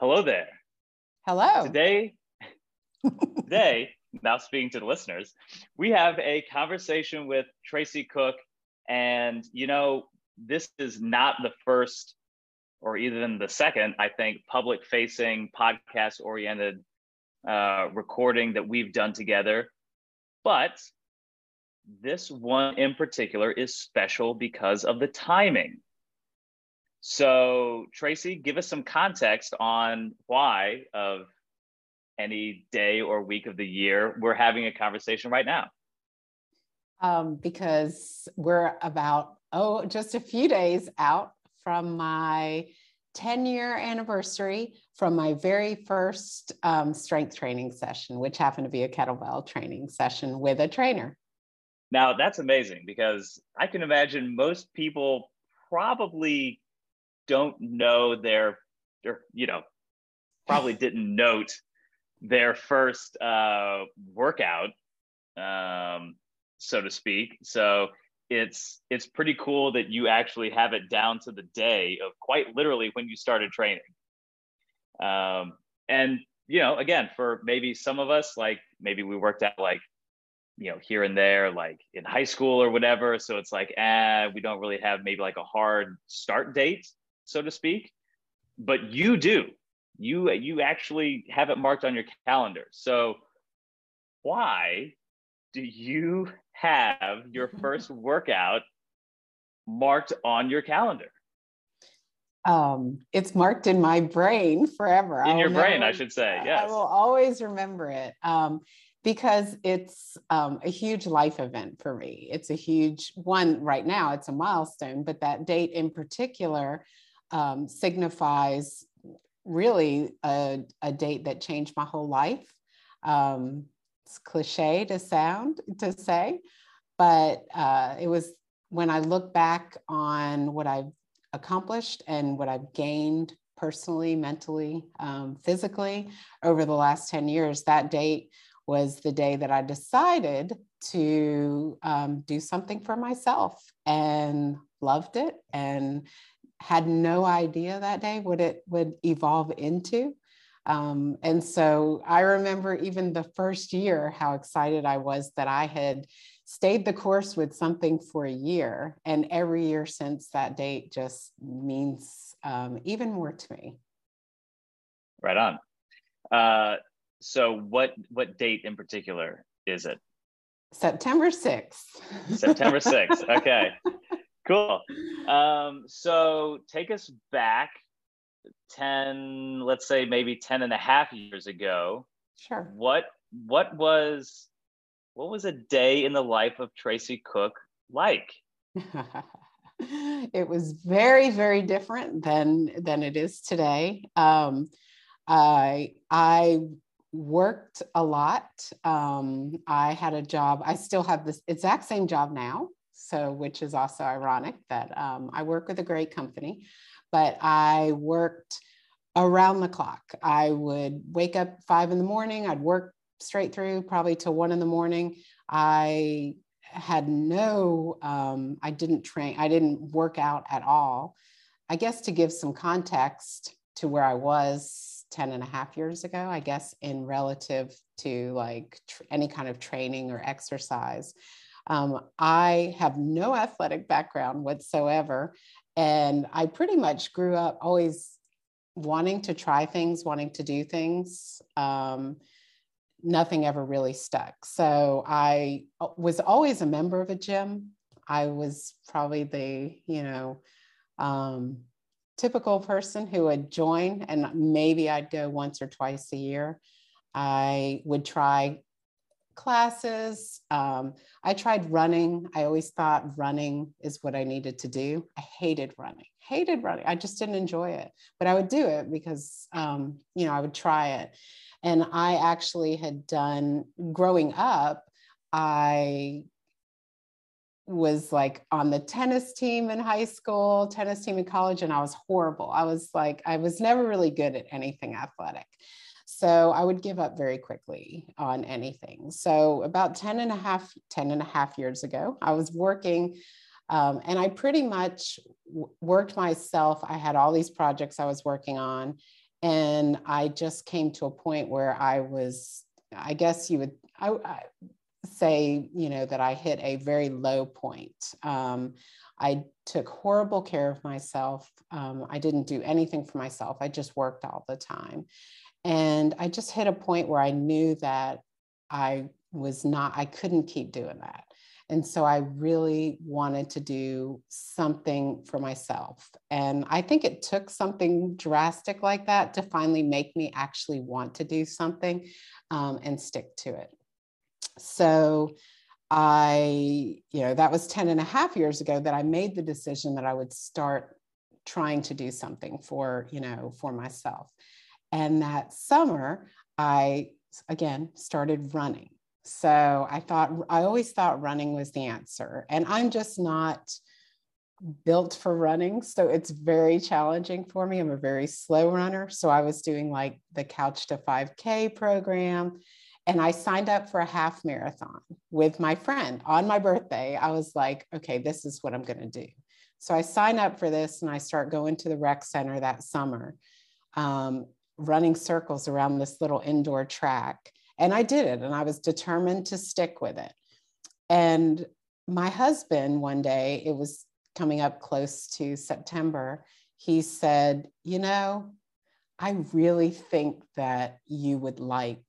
Hello there. Hello. Today, today, now speaking to the listeners, we have a conversation with Tracy Cook. And, you know, this is not the first or even the second, I think, public facing, podcast oriented uh, recording that we've done together. But this one in particular is special because of the timing. So, Tracy, give us some context on why, of any day or week of the year, we're having a conversation right now. Um, because we're about, oh, just a few days out from my 10 year anniversary from my very first um, strength training session, which happened to be a kettlebell training session with a trainer. Now, that's amazing because I can imagine most people probably don't know their, their you know, probably didn't note their first uh, workout, um, so to speak. So it's it's pretty cool that you actually have it down to the day of quite literally when you started training. Um, and you know, again, for maybe some of us, like maybe we worked out like you know here and there like in high school or whatever so it's like ah we don't really have maybe like a hard start date so to speak. But you do. You you actually have it marked on your calendar. So why do you have your first workout marked on your calendar? Um, it's marked in my brain forever. In your brain, I should say. Yes. I will always remember it. Um, because it's um, a huge life event for me. It's a huge one right now, it's a milestone, but that date in particular um, signifies really a, a, date that changed my whole life. Um, it's cliche to sound to say, but uh, it was when I look back on what I've accomplished and what I've gained personally, mentally, um, physically over the last 10 years, that date was the day that I decided to um, do something for myself and loved it and had no idea that day what it would evolve into. Um, and so I remember even the first year how excited I was that I had stayed the course with something for a year. And every year since that date just means um, even more to me. Right on. Uh, so what what date in particular is it? September 6th. September 6th. Okay cool. Um, so take us back 10, let's say maybe 10 and a half years ago. Sure. What what was what was a day in the life of Tracy Cook like? it was very, very different than than it is today. Um, I I worked a lot. Um, I had a job. I still have this exact same job now so which is also ironic that um, I work with a great company, but I worked around the clock. I would wake up five in the morning. I'd work straight through probably till one in the morning. I had no, um, I didn't train, I didn't work out at all. I guess to give some context to where I was 10 and a half years ago, I guess in relative to like tr- any kind of training or exercise. Um, I have no athletic background whatsoever. And I pretty much grew up always wanting to try things, wanting to do things. Um, nothing ever really stuck. So I was always a member of a gym. I was probably the, you know, um, typical person who would join and maybe I'd go once or twice a year. I would try classes. Um, I tried running. I always thought running is what I needed to do. I hated running, hated running. I just didn't enjoy it, but I would do it because, um, you know, I would try it. And I actually had done growing up, I was like on the tennis team in high school, tennis team in college, and I was horrible. I was like, I was never really good at anything athletic. So I would give up very quickly on anything. So about 10 and a half, 10 and a half years ago, I was working um, and I pretty much worked myself. I had all these projects I was working on. and I just came to a point where I was, I guess you would I, I say, you know, that I hit a very low point. Um, I took horrible care of myself. Um, I didn't do anything for myself. I just worked all the time. And I just hit a point where I knew that I was not, I couldn't keep doing that. And so I really wanted to do something for myself. And I think it took something drastic like that to finally make me actually want to do something um, and stick to it. So I, you know, that was 10 and a half years ago that I made the decision that I would start trying to do something for, you know, for myself. And that summer, I again started running. So I thought, I always thought running was the answer. And I'm just not built for running. So it's very challenging for me. I'm a very slow runner. So I was doing like the Couch to 5K program. And I signed up for a half marathon with my friend on my birthday. I was like, okay, this is what I'm going to do. So I sign up for this and I start going to the rec center that summer, um, running circles around this little indoor track. And I did it and I was determined to stick with it. And my husband, one day, it was coming up close to September, he said, You know, I really think that you would like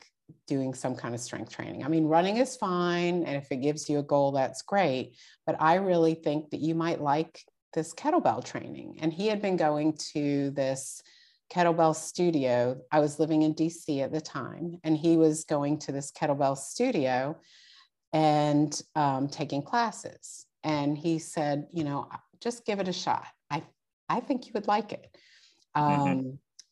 doing some kind of strength training. I mean, running is fine. And if it gives you a goal, that's great. But I really think that you might like this kettlebell training. And he had been going to this kettlebell studio. I was living in DC at the time, and he was going to this kettlebell studio and um, taking classes. And he said, you know, just give it a shot. I, I think you would like it. Mm-hmm. Um, mm-hmm.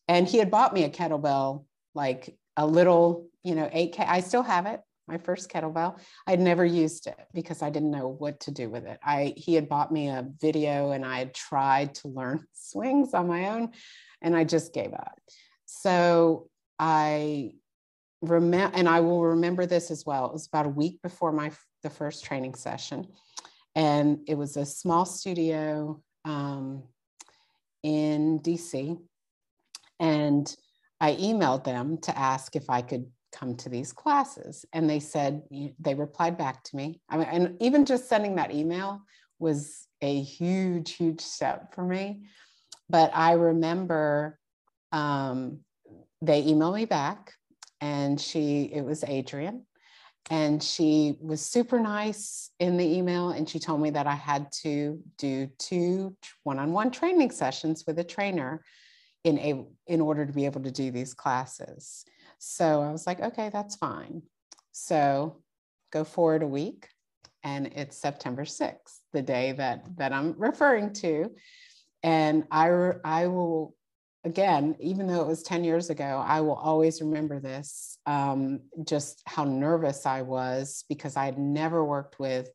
And he had bought me a kettlebell, like a little, you know, 8K. I still have it, my first kettlebell. I'd never used it because I didn't know what to do with it. I he had bought me a video and I had tried to learn swings on my own and I just gave up. So I remember, and I will remember this as well. It was about a week before my the first training session, and it was a small studio um, in DC, and I emailed them to ask if I could come to these classes, and they said they replied back to me. I mean, and even just sending that email was a huge, huge step for me but I remember um, they emailed me back and she, it was Adrian, and she was super nice in the email. And she told me that I had to do two one on one training sessions with a trainer in, a, in order to be able to do these classes. So I was like, okay, that's fine. So go forward a week and it's September 6th, the day that, that I'm referring to. And I, I will, again, even though it was 10 years ago, I will always remember this um, just how nervous I was because I had never worked with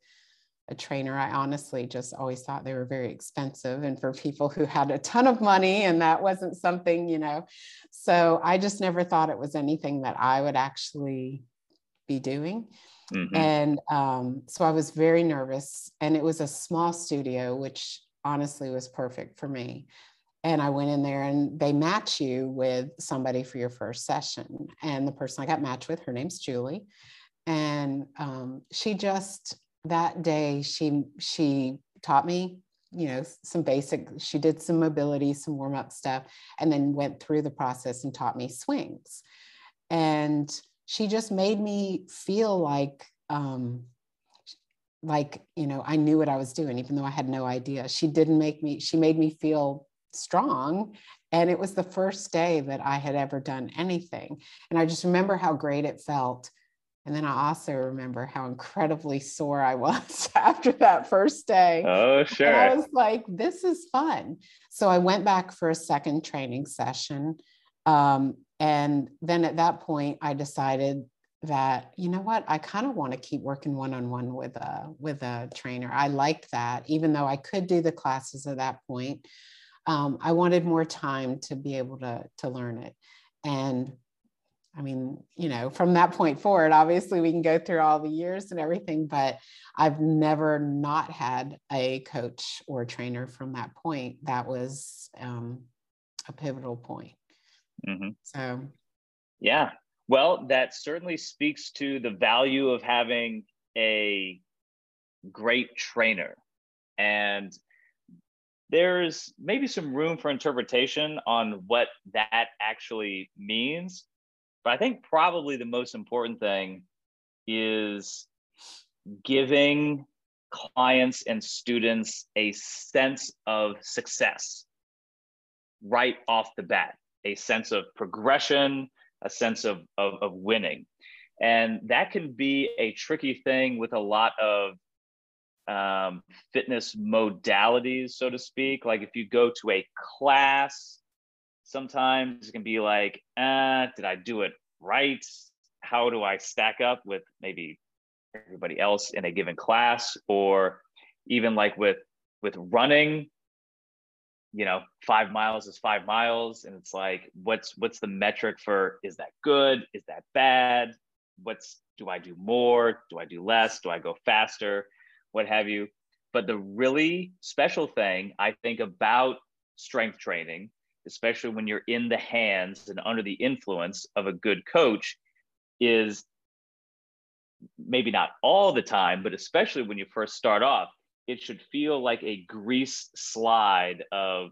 a trainer. I honestly just always thought they were very expensive and for people who had a ton of money, and that wasn't something, you know. So I just never thought it was anything that I would actually be doing. Mm-hmm. And um, so I was very nervous. And it was a small studio, which honestly was perfect for me. And I went in there and they match you with somebody for your first session. And the person I got matched with, her name's Julie. And um, she just that day she she taught me you know some basic she did some mobility some warm up stuff and then went through the process and taught me swings. And she just made me feel like um, like you know i knew what i was doing even though i had no idea. She didn't make me she made me feel strong and it was the first day that i had ever done anything. And i just remember how great it felt and then i also remember how incredibly sore i was after that first day. Oh sure and i was like this is fun. So i went back for a second training session um, and then at that point i decided that you know what? I kind of want to keep working one-on-one with a with a trainer. I liked that even though i could do the classes at that point um, i wanted more time to be able to to learn it. And i mean you know from that point forward obviously we can go through all the years and everything but i've never not had a coach or trainer from that point that was um, a pivotal point Mm-hmm. So, yeah. Well, that certainly speaks to the value of having a great trainer. And there's maybe some room for interpretation on what that actually means. But I think probably the most important thing is giving clients and students a sense of success right off the bat, a sense of progression, a sense of, of, of winning. And that can be a tricky thing with a lot of um, fitness modalities, so to speak. Like if you go to a class, sometimes it can be like, uh, did I do it right? How do I stack up with maybe everybody else in a given class? Or even like with with running, you know, five miles is five miles, and it's like, what's what's the metric for is that good? Is that bad? What's do I do more? Do I do less? Do I go faster? what have you. But the really special thing I think about strength training, especially when you're in the hands and under the influence of a good coach, is maybe not all the time, but especially when you first start off, it should feel like a grease slide of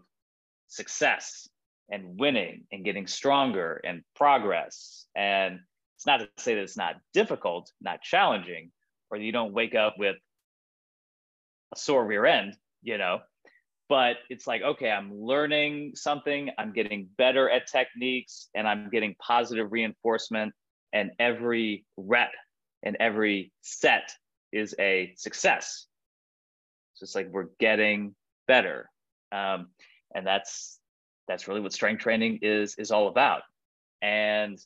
success and winning and getting stronger and progress. And it's not to say that it's not difficult, not challenging, or you don't wake up with a sore rear end, you know. But it's like, okay, I'm learning something, I'm getting better at techniques, and I'm getting positive reinforcement. And every rep and every set is a success. So it's like we're getting better. Um, and that's that's really what strength training is is all about. And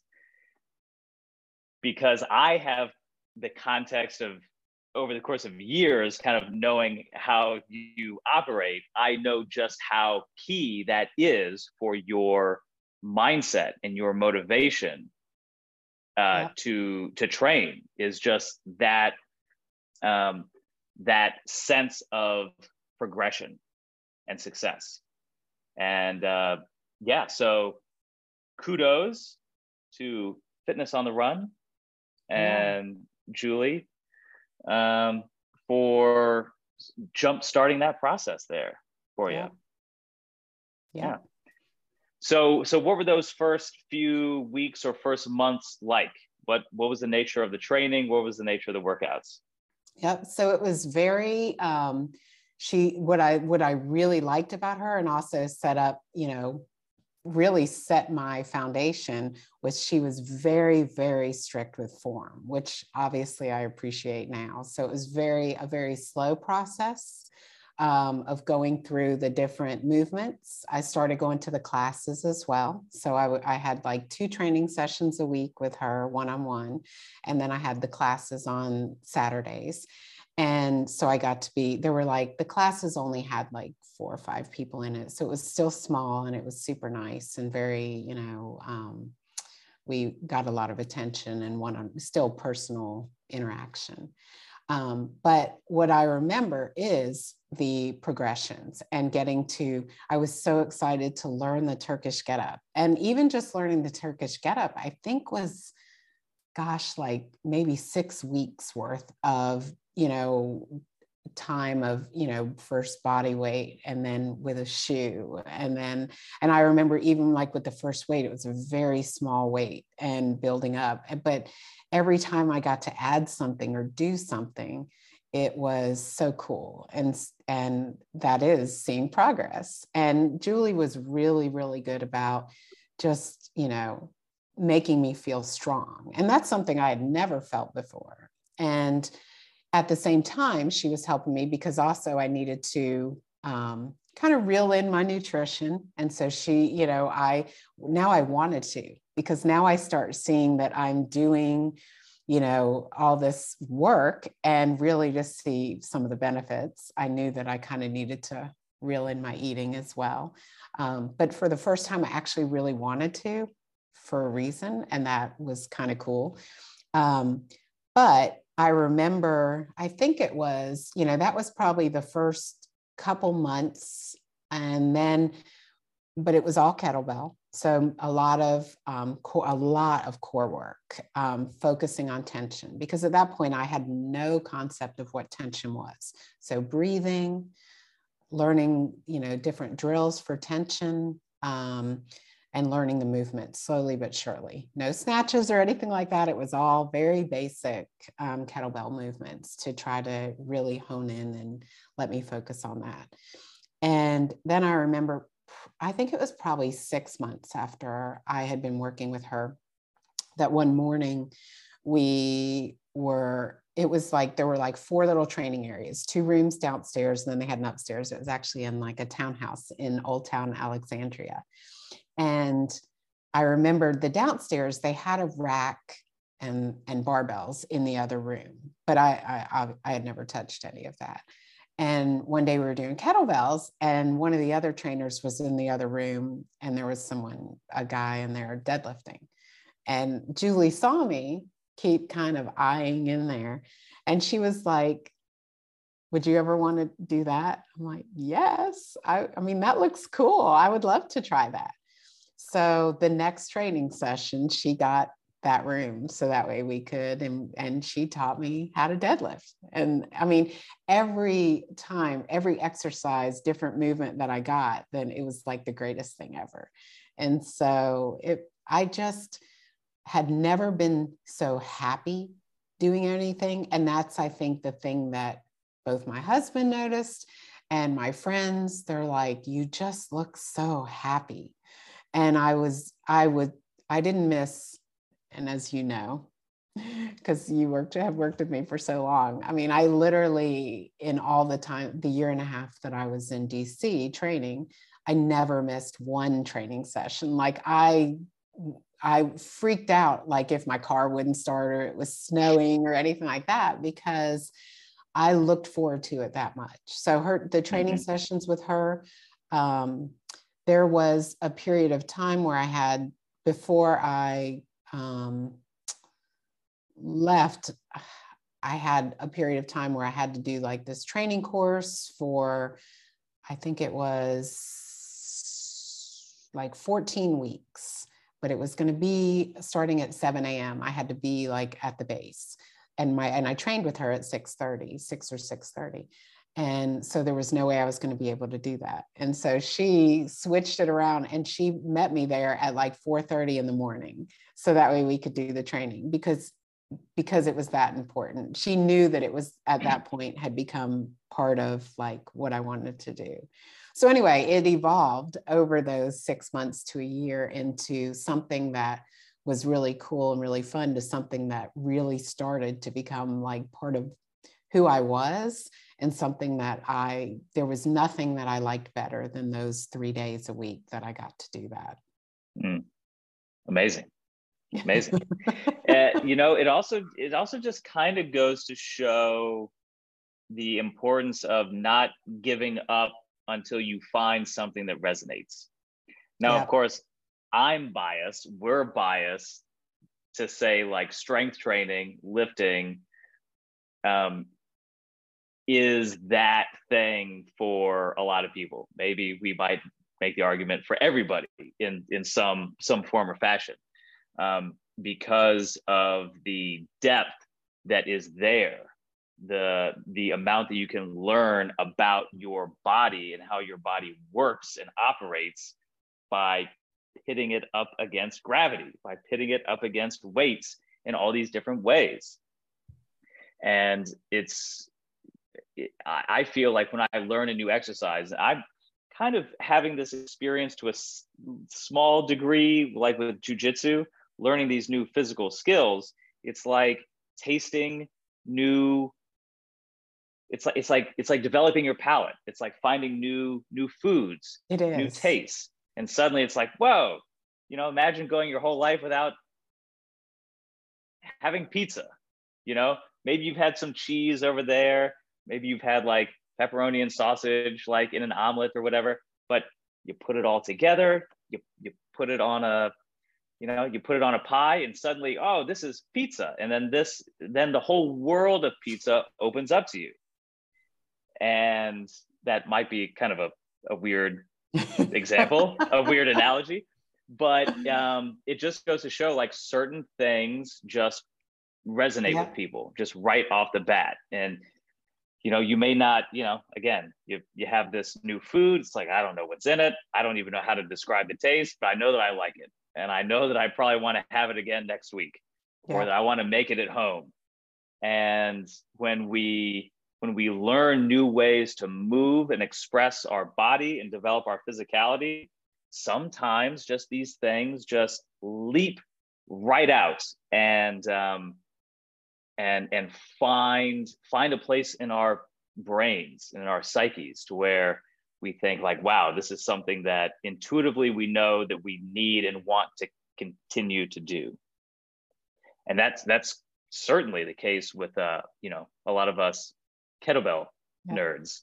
because I have the context of over the course of years, kind of knowing how you operate, I know just how key that is for your mindset and your motivation uh, yeah. to to train. Is just that um, that sense of progression and success. And uh, yeah, so kudos to Fitness on the Run and yeah. Julie um, for jump starting that process there for yeah. you. Yeah. yeah. So so what were those first few weeks or first months like? What what was the nature of the training? What was the nature of the workouts? Yep. So it was very um she what I what I really liked about her and also set up, you know, really set my foundation was she was very very strict with form which obviously i appreciate now. So it was very a very slow process um, of going through the different movements. I started going to the classes as well. So I, had like two training sessions a week with her one-on-one and then i had the classes on saturdays and so I got to be, there were like, the classes only had like four or five people in it. So it was still small and it was super nice and very, you know, um, we got a lot of attention and one on still personal interaction. Um, but what I remember is the progressions and getting to, I was so excited to learn the Turkish get up. And even just learning the Turkish get up, I think was, gosh, like maybe six weeks worth of you know time of you know first body weight and then with a shoe. And then and i remember even like with the first weight it was a very small weight and building up. But every time i got to add something or do something it was so cool. And and that is seeing progress. And julie was really really good about just you know making me feel strong. And that's something i had never felt before. And at the same time, she was helping me because also I needed to um, kind of reel in my nutrition. And so she, you know, I now I wanted to because now I start seeing that I'm doing, you know, all this work and really just see some of the benefits. I knew that I kind of needed to reel in my eating as well. Um, but for the first time, I actually really wanted to for a reason, and that was kind of cool. Um, but I remember, I think it was, you know, that was probably the first couple months. And then, but it was all kettlebell. so a lot of um, core, a lot of core work, um, focusing on tension, because at that point I had no concept of what tension was. So breathing, learning, you know, different drills for tension, um, and learning the movement slowly but surely. No snatches or anything like that. It was all very basic um, kettlebell movements to try to really hone in and let me focus on that. And then I remember, I think it was probably six months after I had been working with her, that one morning we were it was like there were like four little training areas, two rooms downstairs, and then they had an upstairs. It was actually in like a townhouse in Old Town Alexandria. And I remembered the downstairs, they had a rack and, and barbells in the other room, but I, I, I had never touched any of that. And one day we were doing kettlebells, and one of the other trainers was in the other room, and there was someone, a guy in there deadlifting. And Julie saw me keep kind of eyeing in there, and she was like, would you ever want to do that? I'm like, yes. I, I mean, that looks cool. I would love to try that. So the next training session, she got that room so that way we could and and she taught me how to deadlift. And i mean every time every exercise different movement that i got then it was like the greatest thing ever. And so it i just had never been so happy doing anything. And that's i think the thing that both my husband noticed and my friends they're like you just look so happy and i was i would i didn't miss and as you know because you worked have worked with me for so long i mean i literally in all the time the year and a half that i was in dc training i never missed one training session like i i freaked out like if my car wouldn't start or it was snowing or anything like that because i looked forward to it that much so her the training mm-hmm. sessions with her um, there was a period of time where I had, before I um, left, I had a period of time where I had to do like this training course for, I think it was like 14 weeks, but it was going to be starting at 7 a.m. I had to be like at the base. And my and I trained with her at 6 30, 6 or 6 30 and so there was no way i was going to be able to do that and so she switched it around and she met me there at like 4.30 in the morning so that way we could do the training because because it was that important. She knew that it was at mm. that point had become part of like what i wanted to do. So anyway it evolved over those six months to a year into something that was really cool and really fun to something that really started to become like part of who i was and something that I, there was nothing that I liked better than those three days a week that I got to do that. Mm. Amazing. Amazing. uh, you know, it also, it also just kind of goes to show the importance of not giving up until you find something that resonates. Now, yeah. of course, I'm biased, we're biased to say like strength training, lifting, um, is that thing for a lot of people. Maybe we might make the argument for everybody in in some some form or fashion, um, because of the depth that is there, the the amount that you can learn about your body and how your body works and operates by pitting it up against gravity, by pitting it up against weights in all these different ways. And it's I feel like when I learn a new exercise, I'm kind of having this experience to a small degree, like with jujitsu, learning these new physical skills. It's like tasting new. It's like it's like it's like developing your palate. It's like finding new new foods, it is. new tastes, and suddenly it's like, whoa, you know, imagine going your whole life without having pizza. You know, maybe you've had some cheese over there maybe you've had like pepperoni and sausage like in an omelet or whatever but you put it all together you, you put it on a you know you put it on a pie and suddenly oh this is pizza. And then this then the whole world of pizza opens up to you. And that might be kind of a, a weird example a weird analogy but um, it just goes to show like certain things just resonate Yeah. with people just right off the bat. And you know you may not you know again you you have this new food it's like i don't know what's in it i don't even know how to describe the taste but i know that i like it and i know that i probably want to have it again next week or that i want to make it at home. And when we when we learn new ways to move and express our body and develop our physicality sometimes just these things just leap right out. And um, and and find find a place in our brains and in our psyches to where we think like wow this is something that intuitively we know that we need and want to continue to do and that's that's certainly the case with uh you know a lot of us kettlebell Yeah. nerds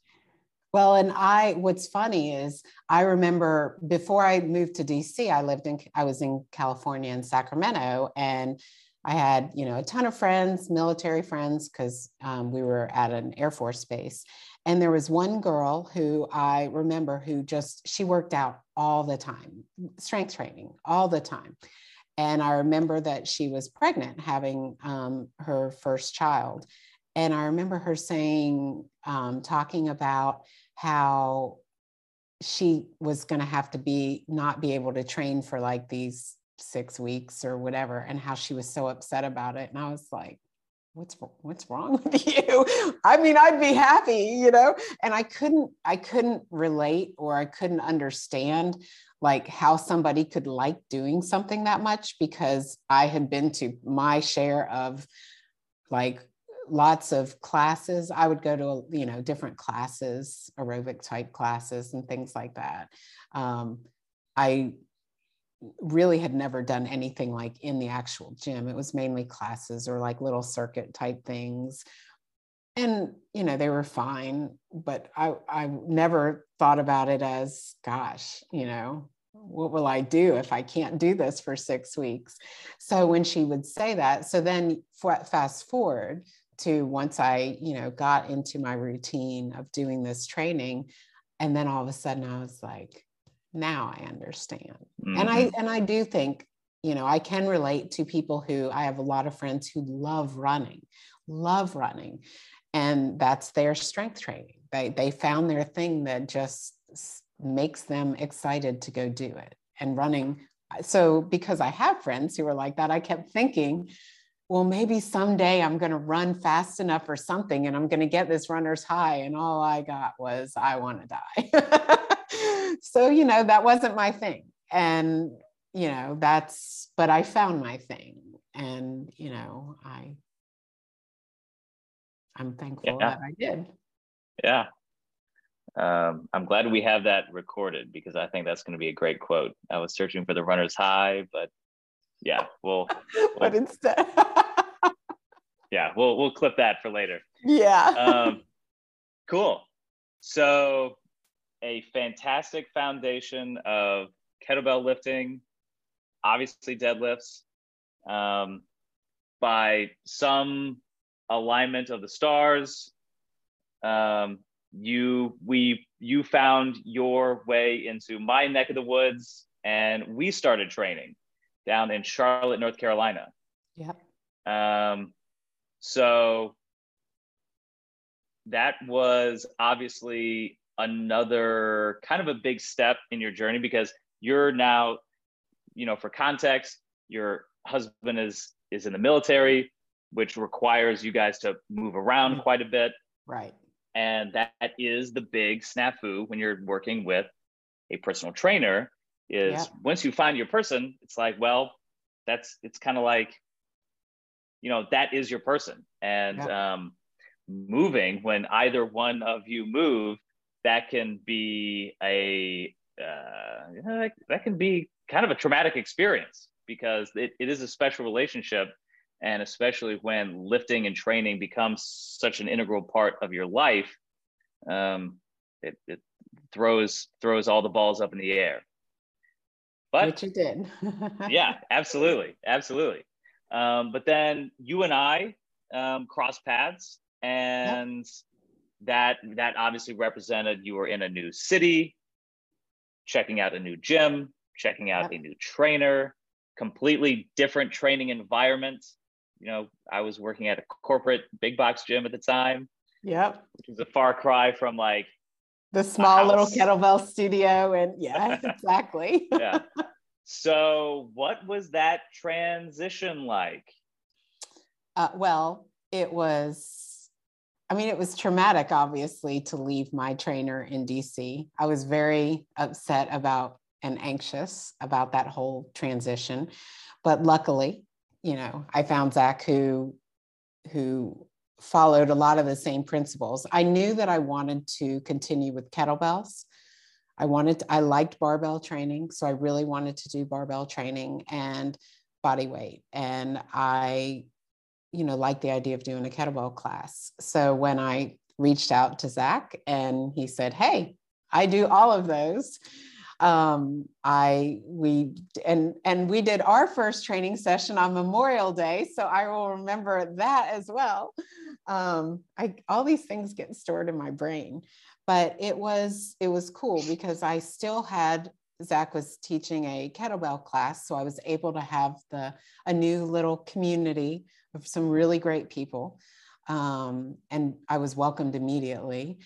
Well, and I, what's funny is I remember before I moved to DC, I lived in, I was in California in Sacramento, and I had, you know, a ton of friends, military friends, because um, we were at an Air Force base. And there was one girl who I remember who just, she worked out all the time, strength training all the time. And I remember that she was pregnant, having um, her first child. And I remember her saying, um, talking about how she was going to have to be not be able to train for like these six weeks or whatever, and how she was so upset about it. And I was like, what's what's wrong with you? I mean i'd be happy you know? And i couldn't i couldn't relate or i couldn't understand like how somebody could like doing something that much because i had been to my share of like lots of classes. I would go to you know different classes aerobic type classes and things like that. Um, i really had never done anything like in the actual gym. It was mainly classes or like little circuit type things. And you know they were fine but i i never thought about it as gosh you know what will i do if i can't do this for 6 weeks? So when she would say that so then fast forward to once i you know got into my routine of doing this training and then all of a sudden i was like now i understand. Mm-hmm. and i and i do think you know i can relate to people who i have a lot of friends who love running love running and that's their strength training. They they found their thing that just makes them excited to go do it. And running so because i have friends who are like that i kept thinking well maybe someday i'm going to run fast enough or something and i'm going to get this runner's high and all i got was i want to die so you know that wasn't my thing and you know that's but i found my thing and you know i i'm thankful Yeah. that i did Yeah. Um, I'm glad we have that recorded because I think that's going to be a great quote. I was searching for the runner's high, but yeah, we'll but instead yeah, we'll we'll clip that for later. yeah Um, cool. So a fantastic foundation of kettlebell lifting, obviously deadlifts. Um, by some alignment of the stars, um, you we you found your way into my neck of the woods, and we started training down in Charlotte, North Carolina. yeah Um, so that was obviously another kind of a big step in your journey because you're now, you know, for context, your husband is is in the military, which requires you guys to move around Mhm. quite a bit. right And that is the big snafu when you're working with a personal trainer is Yeah. once you find your person, it's like, well, that's it's kind of like, you know, that is your person. And um, moving when either one of you move, that can be a uh, you know, that, that can be kind of a traumatic experience because it, it is a special relationship. And especially when lifting and training becomes such an integral part of your life um, it, it throws throws all the balls up in the air. But which it did. Yeah absolutely. Absolutely. Um, but then you and i um, crossed paths and that that obviously represented you were in a new city checking out a new gym checking out yep. a new trainer, completely different training environment. You know, I was working at a corporate big box gym at the time. Yep. Which is a far cry from like the small little kettlebell studio. And yeah, exactly. yeah. So, what was that transition like? Uh, well, it was, I mean, it was traumatic, obviously, to leave my trainer in DC. I was very upset about and anxious about that whole transition. But luckily, you know, I found Zach who who followed a lot of the same principles. I knew that I wanted to continue with kettlebells. I wanted, to, I liked barbell training. So I really wanted to do barbell training and body weight. And I, you know, liked the idea of doing a kettlebell class. So when I reached out to Zach and he said, Hey, I do all of those um, I we and and we did our first training session on Memorial Day, so I will remember that as well. Um, I all these things get stored in my brain, but it was it was cool because I still had Zach was teaching a kettlebell class, so I was able to have the a new little community of some really great people, um, and I was welcomed immediately.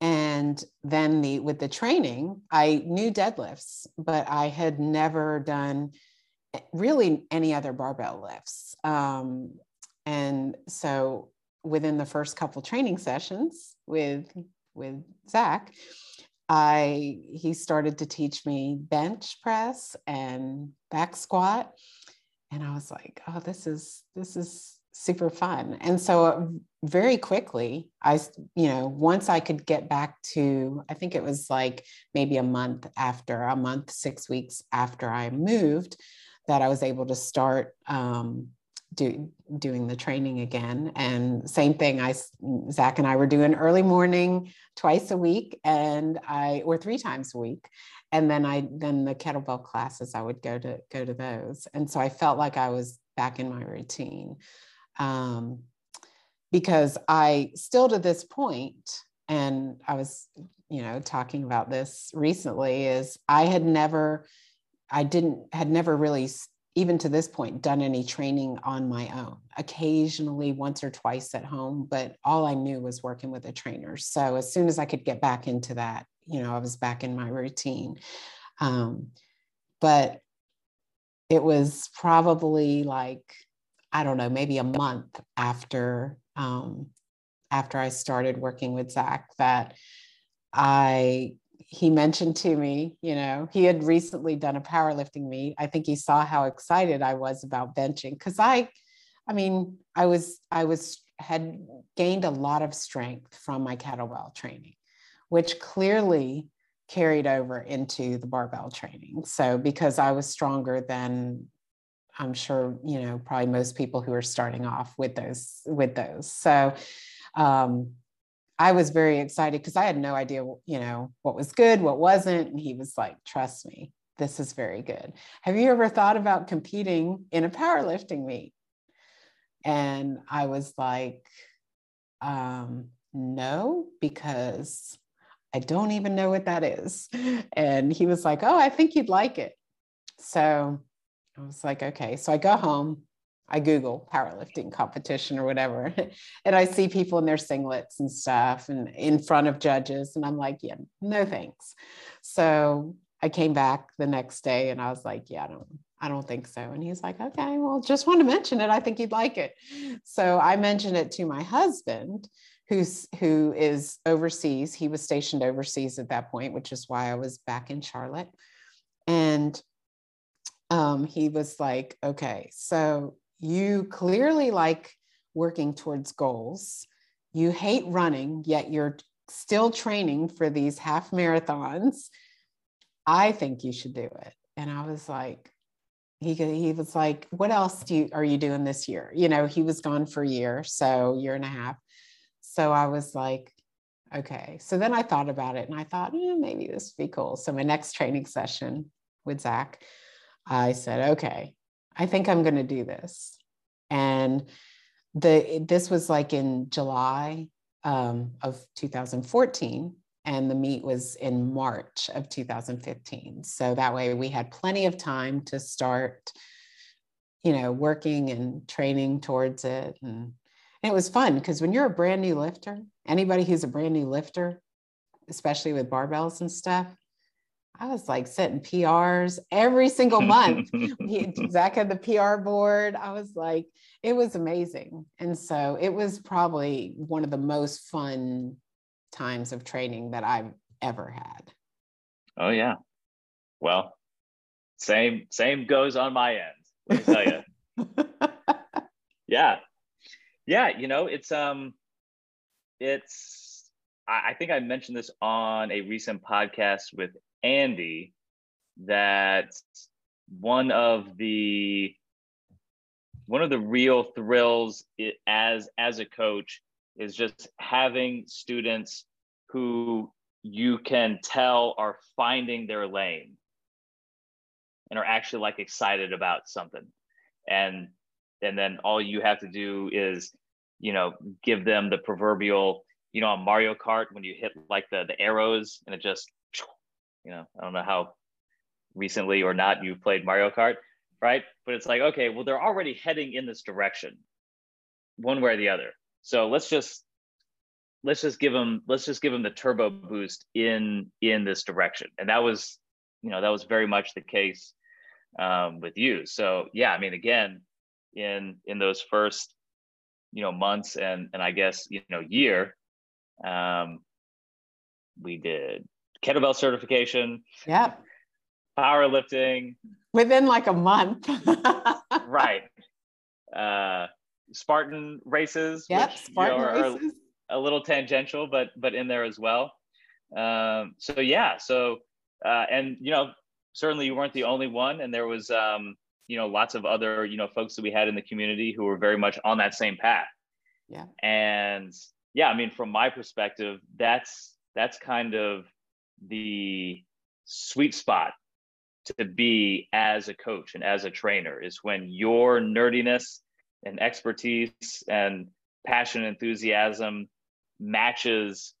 And then the with the training i knew deadlifts but i had never done eh, really any other barbell lifts. Um, and so within the first couple training sessions with with zach i he started to teach me bench press and back squat and i was like oh this is this is super fun. And so uh, very quickly, I, you know, once I could get back to, I think it was like maybe a month after, a month, six weeks after I moved, that I was able to start um, do, doing the training again. And same thing, I, Zach and I were doing early morning twice a week and I, or three times a week. And then I, then the kettlebell classes, I would go to, go to those. And so I felt like I was back in my routine um, because I still to this point, and I was, you know, talking about this recently, is I had never, I didn't, had never really, even to this point, done any training on my own. Occasionally, once or twice at home, but all I knew was working with a trainer. So as soon as I could get back into that, you know, I was back in my routine. Um, but it was probably like I don't know, maybe a month after um, after I started working with Zach that I he mentioned to me, you know, he had recently done a powerlifting meet. I think he saw how excited I was about benching because I, I mean, I was I was had gained a lot of strength from my kettlebell training, which clearly carried over into the barbell training. So because I was stronger than I'm sure you know probably most people who are starting off with those with those. So um, I was very excited because I had no idea you know what was good, what wasn't, and he was like, "Trust me, this is very good." Have you ever thought about competing in a powerlifting meet? And I was like, um, "No," because I don't even know what that is. And he was like, "Oh, I think you'd like it." So I was like, okay. So I go home, I Google powerlifting competition or whatever, and I see people in their singlets and stuff and in front of judges. And I'm like, yeah, no thanks. So I came back the next day and I was like, yeah, I don't, I don't think so. And he's like, okay, well, just want to mention it. I think you'd like it. So I mentioned it to my husband, who's who is overseas. He was stationed overseas at that point, which is why I was back in Charlotte. And um, he was like, okay, so you clearly like working towards goals. You hate running, yet you're still training for these half marathons. I think you should do it. And I was like, he, he was like, what else do you, are you doing this year? You know, he was gone for a year, so year and a half. So I was like, okay. So then I thought about it and I thought, eh, maybe this would be cool. So my next training session with Zach, I said, okay, I think I'm going to do this. And the this was like in July um, of 2014. and the meet was in March of 2015. So that way we had plenty of time to start, you know, working and training towards it. And it was fun because when you're a brand new lifter, anybody who's a brand new lifter, especially with barbells and stuff, I was like setting PRs every single month. Zach had the PR board. I was like, it was amazing. And so it was probably one of the most fun times of training that I've ever had. Oh yeah. Well, same same goes on my end. Let me tell you. yeah. Yeah, you know, it's um it's I, I think I mentioned this on a recent podcast with Andy that one of the one of the real thrills as as a coach is just having students who you can tell are finding their lane and are actually like excited about something. And and then all you have to do is you know give them the proverbial you know on mario kart when you hit like the the arrows and it just you know i don't know how recently or not you've played mario kart right but it's like okay well they're already heading in this direction one way or the other so let's just let's just give them let's just give them the turbo boost in in this direction. And that was you know that was very much the case um, with you. So yeah, I mean again in in those first you know months and and I guess you know year um, we did kettlebell certification. Yeah. Powerlifting. Within like a month. right. Uh, Spartan races. Yep, which, Spartan you know, races. a little tangential, but but in there as well. Um, so yeah, so uh, and you know certainly you weren't the only one, and there was um, you know lots of other you know folks that we had in the community who were very much on that same path. Yeah. And yeah, I mean, from my perspective, that's that's kind of the sweet spot to be as a coach and as a trainer is when your nerdiness and expertise and passion and enthusiasm matches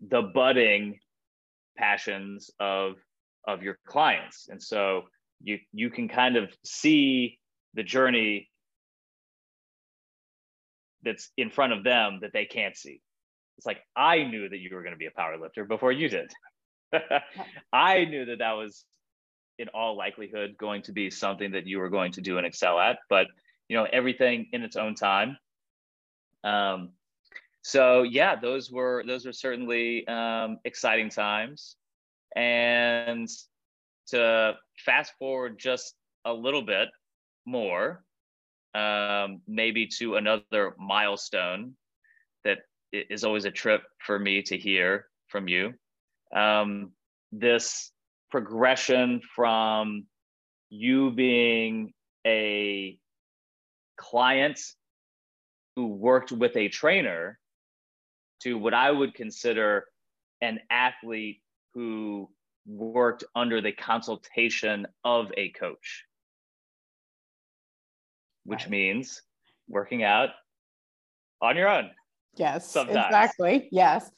the budding passions of of your clients. And so you you can kind of see the journey that's in front of them that they can't see. It's like i knew that you were going to be a power lifter before you did i knew that that was in all likelihood going to be something that you were going to do and excel at but you know everything in its own time. Um, so yeah those were those were certainly um, exciting times. And to fast forward just a little bit more um, maybe to another milestone that is always a trip for me to hear from you um, this progression from you being a client who worked with a trainer to what I would consider an athlete who worked under the consultation of a coach, which right. means working out on your own. Yes, sometimes. exactly. Yes.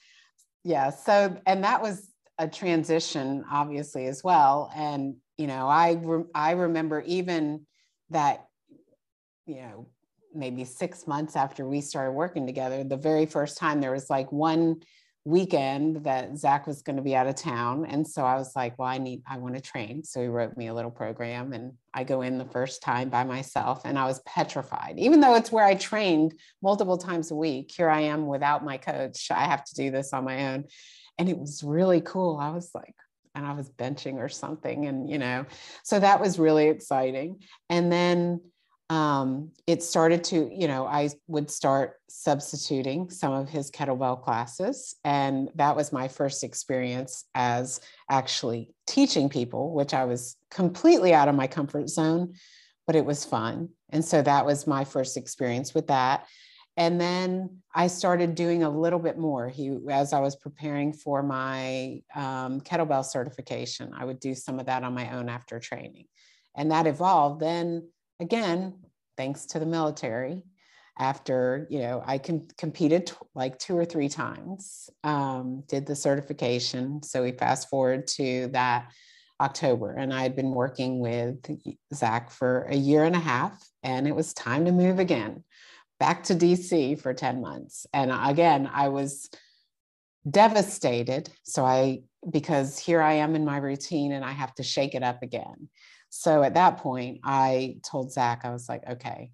Yes. So, and that was a transition, obviously, as well. And, you know, I, re- I remember even that you know, maybe six months after we started working together, the very first time there was like one weekend that Zach was going to be out of town. And so I was like, well, I need, I want to train. So he wrote me a little program and I go in the first time by myself and I was petrified, even though it's where I trained multiple times a week. Here I am without my coach. I have to do this on my own. And it was really cool. I was like, and I was benching or something. And, you know, so that was really exciting. And then um, it started to, you know, I would start substituting some of his kettlebell classes. And that was my first experience as actually teaching people, which I was completely out of my comfort zone, but it was fun. And so that was my first experience with that. And then I started doing a little bit more. He, as I was preparing for my um, kettlebell certification, I would do some of that on my own after training. And that evolved. Then again, thanks to the military after you know i com- competed t- like two or three times um, did the certification. So we fast forward to that october and i had been working with zach for a year and a half and it was time to move again back to dc for 10 months. And again i was devastated. So i because here i am in my routine and i have to shake it up again so at that point i told zach i was like okay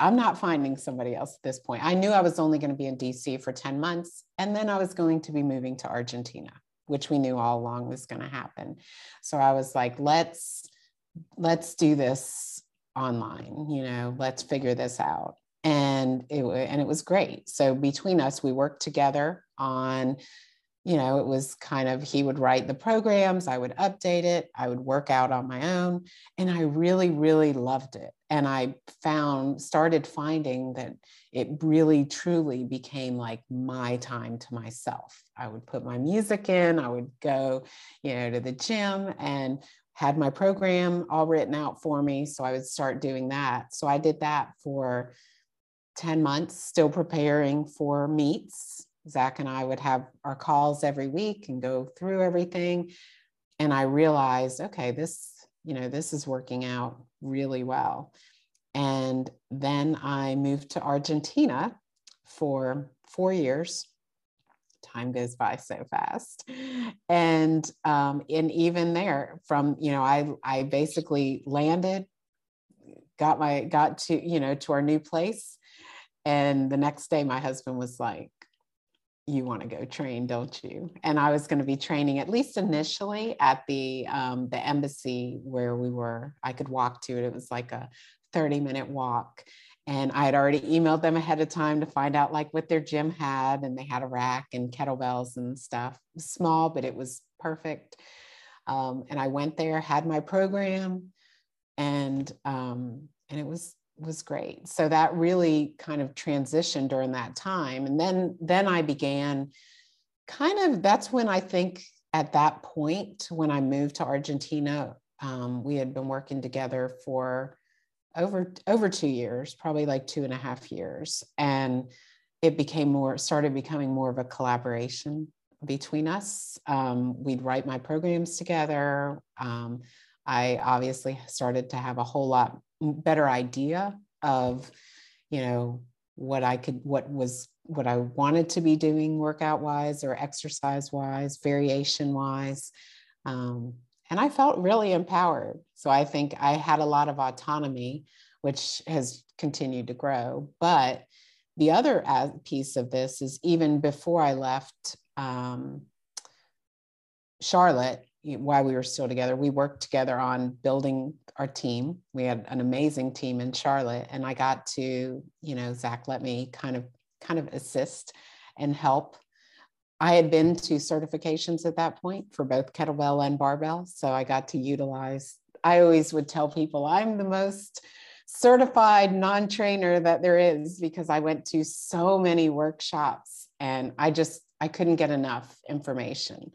I'm not finding somebody else at this point. I knew I was only going to be in DC for 10 months, and then I was going to be moving to Argentina, which we knew all along was going to happen. So I was like, let's let's do this online, you know, let's figure this out. And it and it was great. So between us, we worked together on you know, it was kind of he would write the programs, I would update it, I would work out on my own. And I really, really loved it. And I found, started finding that it really, truly became like my time to myself. I would put my music in, I would go, you know, to the gym and had my program all written out for me. So I would start doing that. So I did that for 10 months, still preparing for meets Zach and I would have our calls every week and go through everything. And I realized, okay, this, you know, this is working out really well. And then I moved to Argentina for four years. Time goes by so fast. And um, and even there, from you know, I I basically landed, got my got to, you know, to our new place. And the next day my husband was like, you want to go train, don't you? And I was going to be training at least initially at the um, the embassy where we were. I could walk to it. It was like a 30 minute walk. And I had already emailed them ahead of time to find out like what their gym had, and they had a rack and kettlebells and stuff. small, but it was perfect. Um, and I went there, had my program, and um, and it was was great. So that really kind of transitioned during that time. And then then I began kind of that's when I think at that point when I moved to Argentina, um, we had been working together for over over two years, probably like two and a half years. And it became more started becoming more of a collaboration between us. Um, we'd write my programs together. Um, I obviously started to have a whole lot better idea of, you know, what I could, what was, what I wanted to be doing workout wise or exercise wise, variation wise. Um, and I felt really empowered. So I think I had a lot of autonomy, which has continued to grow. But the other piece of this is even before I left um, Charlotte, while we were still together, we worked together on building our team. We had an amazing team in Charlotte, and I got to, you know, Zach let me kind of kind of assist and help. I had been to certifications at that point for both kettlebell and barbell, so I got to utilize. I always would tell people I'm the most certified non-trainer that there is because I went to so many workshops and I just I couldn't get enough information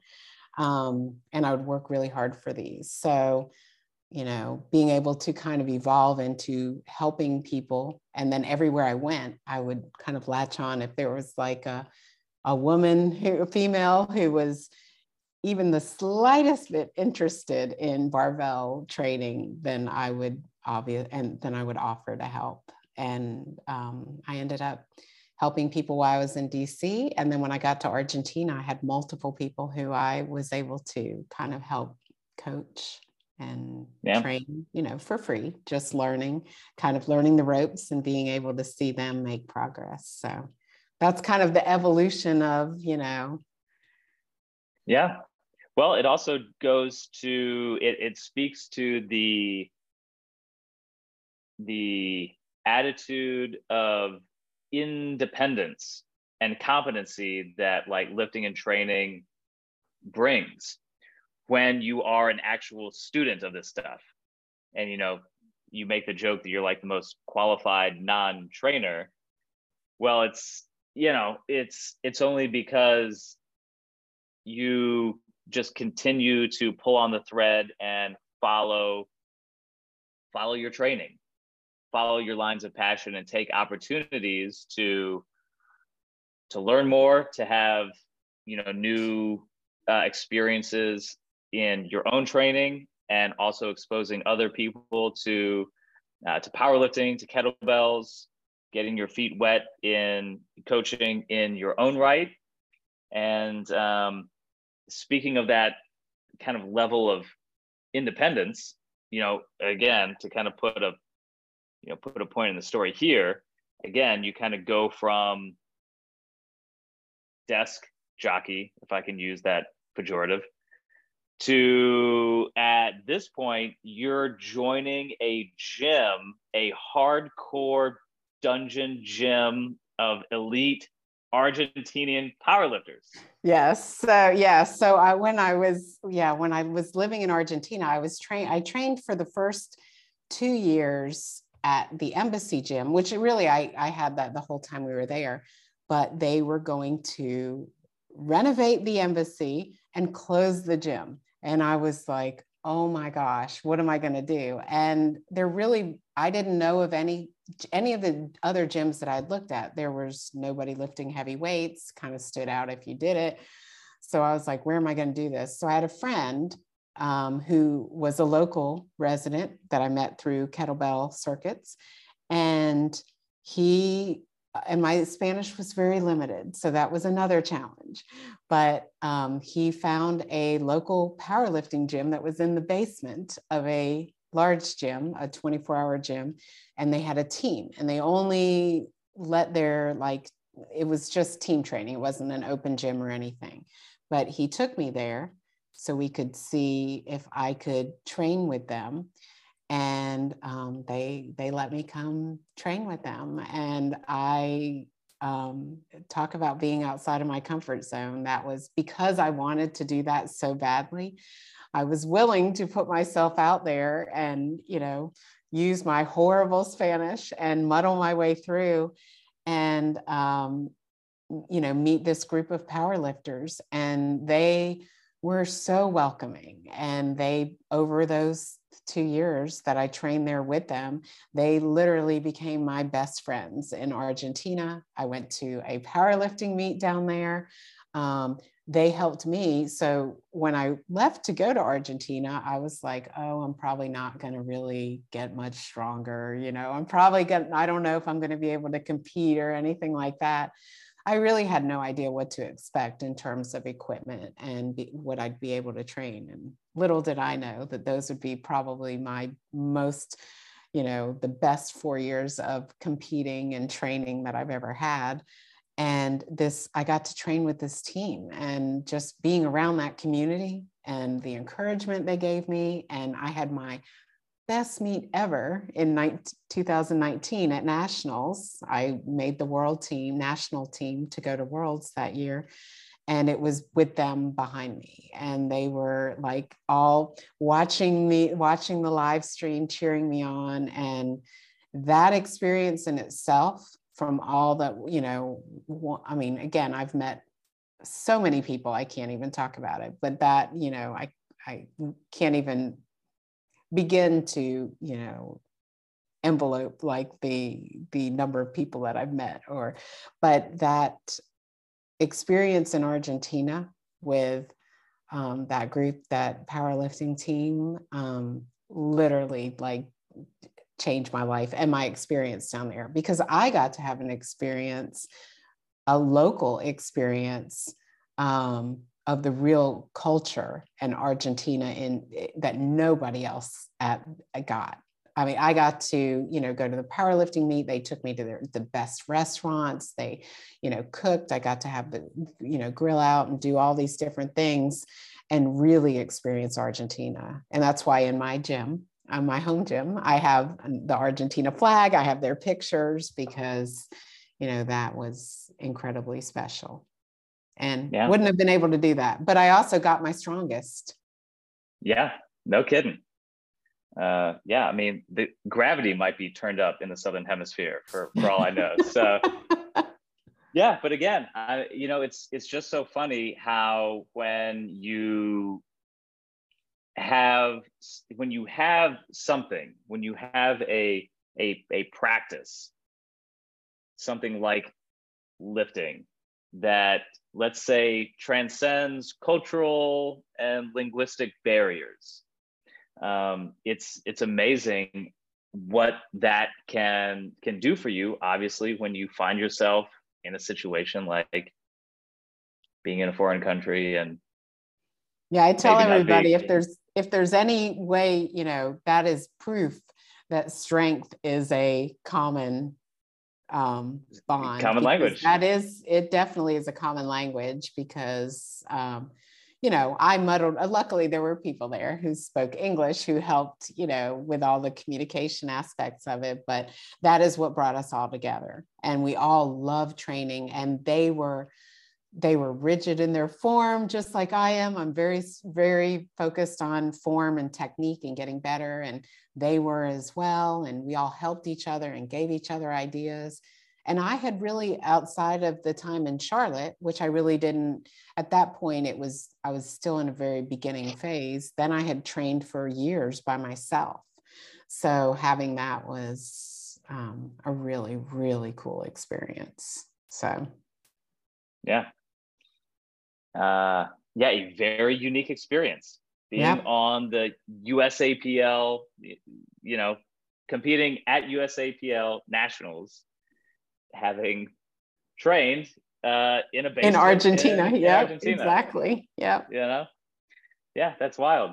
um, and I would work really hard for these. So, you know, being able to kind of evolve into helping people. And then everywhere I went, I would kind of latch on if there was like a, a woman, who, a female who was even the slightest bit interested in barbell training, then I would obvious and then I would offer to help. And um, I ended up helping people while I was in DC. And then when I got to Argentina, I had multiple people who I was able to kind of help coach and yeah. train, you know, for free, just learning, kind of learning the ropes and being able to see them make progress. So that's kind of the evolution of, you know. Yeah. Well, it also goes to it, it speaks to the the attitude of independence and competency that like lifting and training brings when you are an actual student of this stuff. And you know you make the joke that you're like the most qualified non-trainer. Well it's you know it's it's only because you just continue to pull on the thread and follow follow your training follow your lines of passion and take opportunities to to learn more to have you know new uh, experiences in your own training and also exposing other people to uh, to powerlifting to kettlebells getting your feet wet in coaching in your own right. And um, speaking of that kind of level of independence you know again to kind of put a you know put a point in the story here again you kind of go from desk jockey if i can use that pejorative to at this point you're joining a gym a hardcore dungeon gym of elite argentinian powerlifters. Yes so yeah so i when i was yeah when i was living in argentina i was trained i trained for the first two years at the embassy gym, which really I, I had that the whole time we were there, but they were going to renovate the embassy and close the gym. And I was like, oh my gosh, what am I going to do? And there really, I didn't know of any any of the other gyms that I'd looked at. There was nobody lifting heavy weights, kind of stood out if you did it. So I was like, where am I going to do this? So I had a friend um, who was a local resident that I met through kettlebell circuits. And he, and my Spanish was very limited. So that was another challenge. But um, he found a local powerlifting gym that was in the basement of a large gym, a 24 hour gym. And they had a team and they only let their like, it was just team training. It wasn't an open gym or anything. But he took me there so we could see if I could train with them. And um, they they let me come train with them, and I um, talk about being outside of my comfort zone. That was because I wanted to do that so badly. I was willing to put myself out there and you know use my horrible Spanish and muddle my way through, and um, you know meet this group of powerlifters, and they were so welcoming. And they, over those two years that I trained there with them, they literally became my best friends in Argentina. I went to a powerlifting meet down there. Um, they helped me. So when I left to go to Argentina, I was like, oh, I'm probably not going to really get much stronger. You know, I'm probably going to, I don't know if I'm going to be able to compete or anything like that. I really had no idea what to expect in terms of equipment and be, what I'd be able to train. And little did I know that those would be probably my most, you know, the best four years of competing and training that I've ever had. And this, I got to train with this team and just being around that community and the encouragement they gave me. And I had my best meet ever in 2019 at nationals i made the world team national team to go to worlds that year and it was with them behind me and they were like all watching me watching the live stream cheering me on and that experience in itself from all that you know i mean again i've met so many people i can't even talk about it but that you know i i can't even begin to you know envelope like the the number of people that I've met or but that experience in Argentina with um, that group that powerlifting team um, literally like changed my life and my experience down there because I got to have an experience a local experience um, of the real culture in Argentina in eh, that nobody else at got. I mean, I got to, you know, go to the powerlifting meet. They took me to their, the best restaurants. They, you know, cooked. I got to have the, you know, grill out and do all these different things and really experience Argentina. And that's why in my gym, on uh, my home gym, I have the Argentina flag. I have their pictures because, you know, that was incredibly special and yeah. wouldn't have been able to do that. But I also got my strongest. Yeah, no kidding. Uh, yeah, I mean, the gravity might be turned up in the southern hemisphere for, for all I know. So, yeah, but again, I, you know, it's it's just so funny how when you have when you have something, when you have a a, a practice, something like lifting that let's say transcends cultural and linguistic barriers. Um, it's it's amazing what that can can do for you. Obviously, when you find yourself in a situation like being in a foreign country and yeah, I tell everybody if there's if there's any way, you know, that is proof that strength is a common um, bond. Common language. That is, it definitely is a common language because, um, you know, I muddled. Uh, luckily, there were people there who spoke English who helped, you know, with all the communication aspects of it. But that is what brought us all together, and we all love training. And they were they were rigid in their form, just like I am. I'm very, very focused on form and technique and getting better. And they were as well. And we all helped each other and gave each other ideas. And I had really, outside of the time in Charlotte, which I really didn't, at that point, it was, I was still in a very beginning phase. Then I had trained for years by myself. So having that was um, a really, really cool experience. So, yeah, uh, yeah, a very unique experience being yeah. on the USAPL, you know, competing at USAPL nationals, having trained uh, in a base in Argentina. yeah, exactly. Yeah, you know, yeah, that's wild.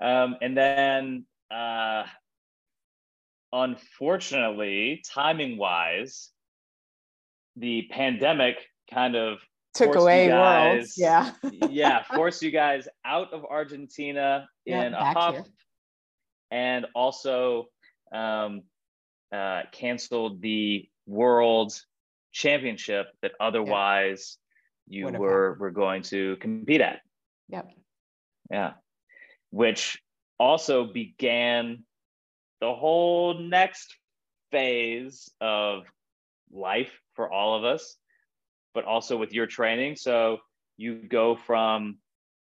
Um, and then, uh, unfortunately, timing wise, the pandemic kind of took away guys, worlds. Yeah. yeah, forced you guys out of Argentina in a huff, here. and also um, uh, canceled the World Championship that otherwise you were were going to compete at. Yep. Yeah, which also began the whole next phase of life for all of us but also with your training. So you go from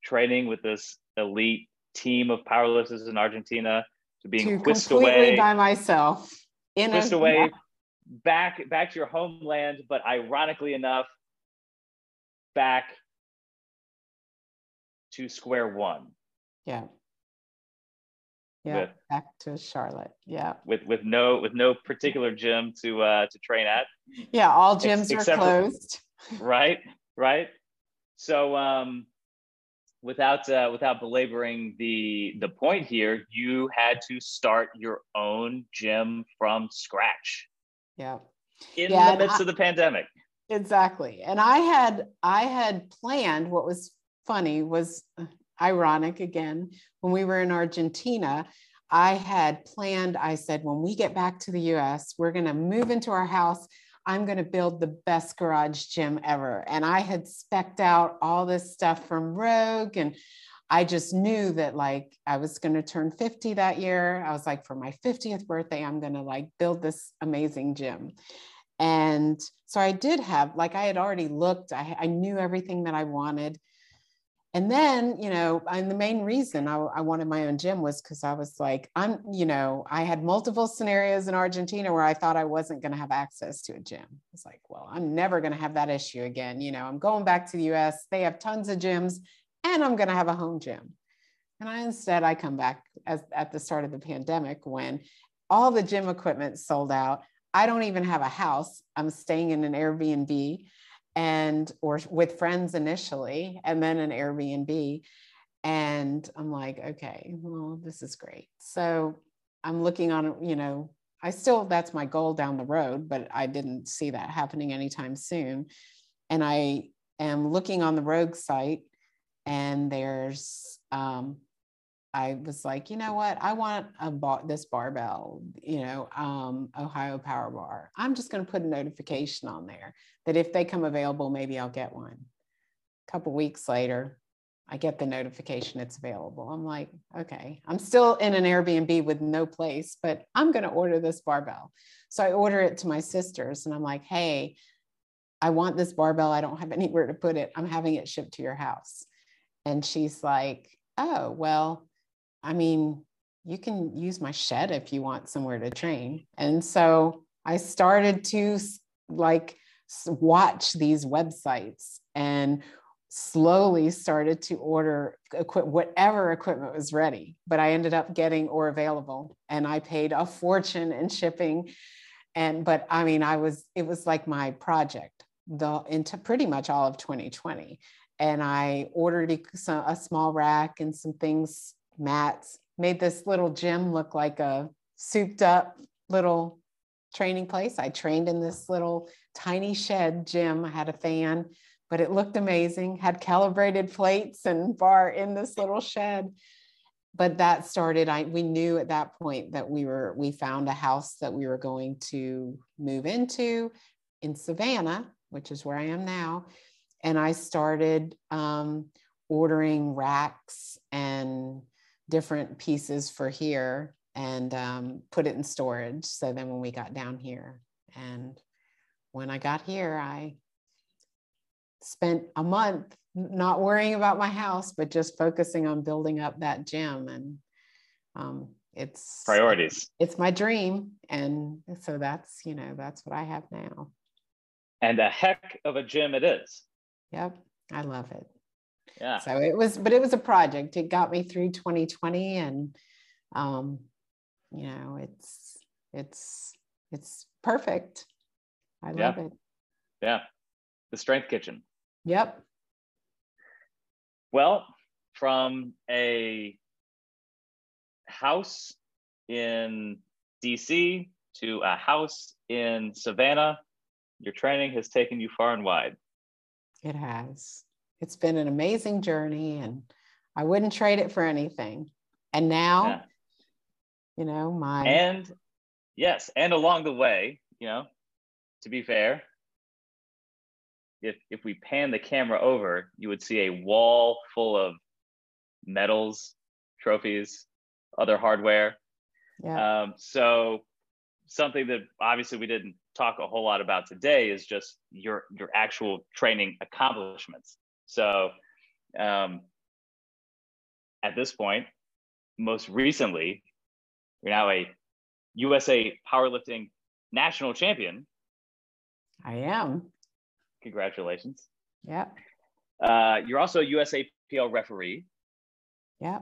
training with this elite team of powerlifters in Argentina to being to whisked away by myself in whisked a, away. Back back to your homeland, but ironically enough, back to square one. Yeah. Yeah, with, back to Charlotte. Yeah. With with no with no particular gym to uh to train at. Yeah, all gyms Ex- are closed. For, right, right. So um without uh, without belaboring the the point here, you had to start your own gym from scratch. Yeah. In yeah, the midst I, of the pandemic. Exactly. And I had I had planned what was funny was uh, ironic again, when we were in Argentina, I had planned, I said, when we get back to the US, we're going to move into our house. I'm going to build the best garage gym ever. And I had specked out all this stuff from Rogue and I just knew that like I was going to turn 50 that year. I was like, for my 50th birthday, I'm going to like build this amazing gym. And so I did have, like, I had already looked, I, I knew everything that I wanted. And then you know and the main reason I, I wanted my own gym was because i was like i'm you know i had multiple scenarios in argentina where i thought i wasn't going to have access to a gym. It's like well i'm never going to have that issue again. You know i'm going back to the us they have tons of gyms and i'm going to have a home gym. And i instead i come back as, at the start of the pandemic when all the gym equipment sold out. I don't even have a house. I'm staying in an airbnb and or with friends initially and then an Airbnb. And I'm like okay well this is great. So I'm looking on you know I still that's my goal down the road but I didn't see that happening anytime soon. And I am looking on the Rogue site and there's um, I was like, you know what? I want a bar, this barbell, you know, um, Ohio Power Bar. I'm just going to put a notification on there that if they come available, maybe I'll get one. A couple weeks later, I get the notification it's available. I'm like, okay, I'm still in an Airbnb with no place, but I'm going to order this barbell. So I order it to my sisters and I'm like, hey, I want this barbell. I don't have anywhere to put it. I'm having it shipped to your house. And she's like, oh, well, I mean, you can use my shed if you want somewhere to train. And so I started to like watch these websites and slowly started to order equip whatever equipment was ready but i ended up getting or available and i paid a fortune in shipping and but i mean i was it was like my project the into pretty much all of 2020 and i ordered a, small rack and some things mats made this little gym look like a souped up little training place i trained in this little tiny shed gym i had a fan but it looked amazing, had calibrated plates and bar in this little shed. But that started, I we knew at that point that we were, we found a house that we were going to move into in Savannah, which is where I am now. And I started um, ordering racks and different pieces for here and um, put it in storage. So then when we got down here, and when I got here, I spent a month not worrying about my house, but just focusing on building up that gym. And um, it's priorities. It's my dream. And so that's, you know, that's what I have now. And a heck of a gym it is. Yep. I love it. Yeah. So it was, but it was a project. It got me through 2020 and, um, you know, it's, it's, it's perfect. I love yeah. it. Yeah. The strength kitchen. Yep. Well, from a house in DC to a house in Savannah, your training has taken you far and wide. It has. It's been an amazing journey, and I wouldn't trade it for anything. And now, yeah. you know, my. And yes, and along the way, you know, to be fair, if if we pan the camera over, you would see a wall full of medals, trophies, other hardware. Yeah. Um, so something that obviously we didn't talk a whole lot about today is just your your actual training accomplishments. So um, at this point, most recently, you're now a USA powerlifting national champion. I am. Congratulations. Yeah. Uh, you're also a USAPL referee. Yeah.